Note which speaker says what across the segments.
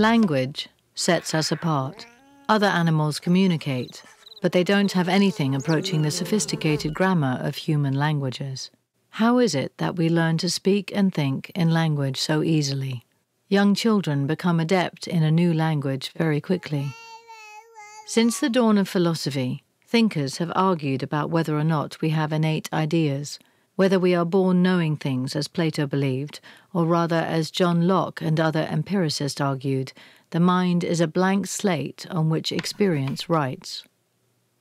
Speaker 1: Language sets us apart. Other animals communicate, but they don't have anything approaching the sophisticated grammar of human languages. How is it that we learn to speak and think in language so easily? Young children become adept in a new language very quickly. Since the dawn of philosophy, thinkers have argued about whether or not we have innate ideas, whether we are born knowing things as Plato believed, or rather as John Locke and other empiricists argued, the mind is a blank slate on which experience writes.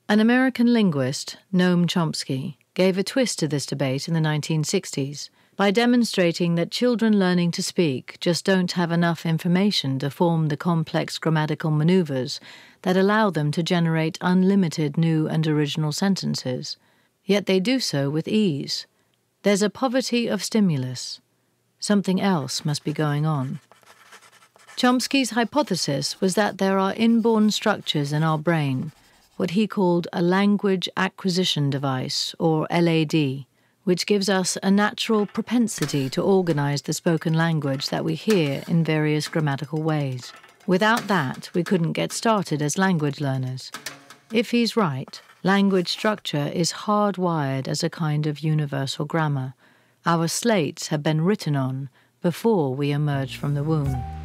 Speaker 1: An American linguist, Noam Chomsky, gave a twist to this debate in the 1960s by demonstrating that children learning to speak just don't have enough information to form the complex grammatical maneuvers that allow them to generate unlimited new and original sentences. Yet they do so with ease. There's a poverty of stimulus. Something else must be going on. Chomsky's hypothesis was that there are inborn structures in our brain, what he called a language acquisition device, or LAD, which gives us a natural propensity to organize the spoken language that we hear in various grammatical ways. Without that, we couldn't get started as language learners. If he's right, Language structure is hardwired as a kind of universal grammar. Our slates have been written on before we emerge from the womb.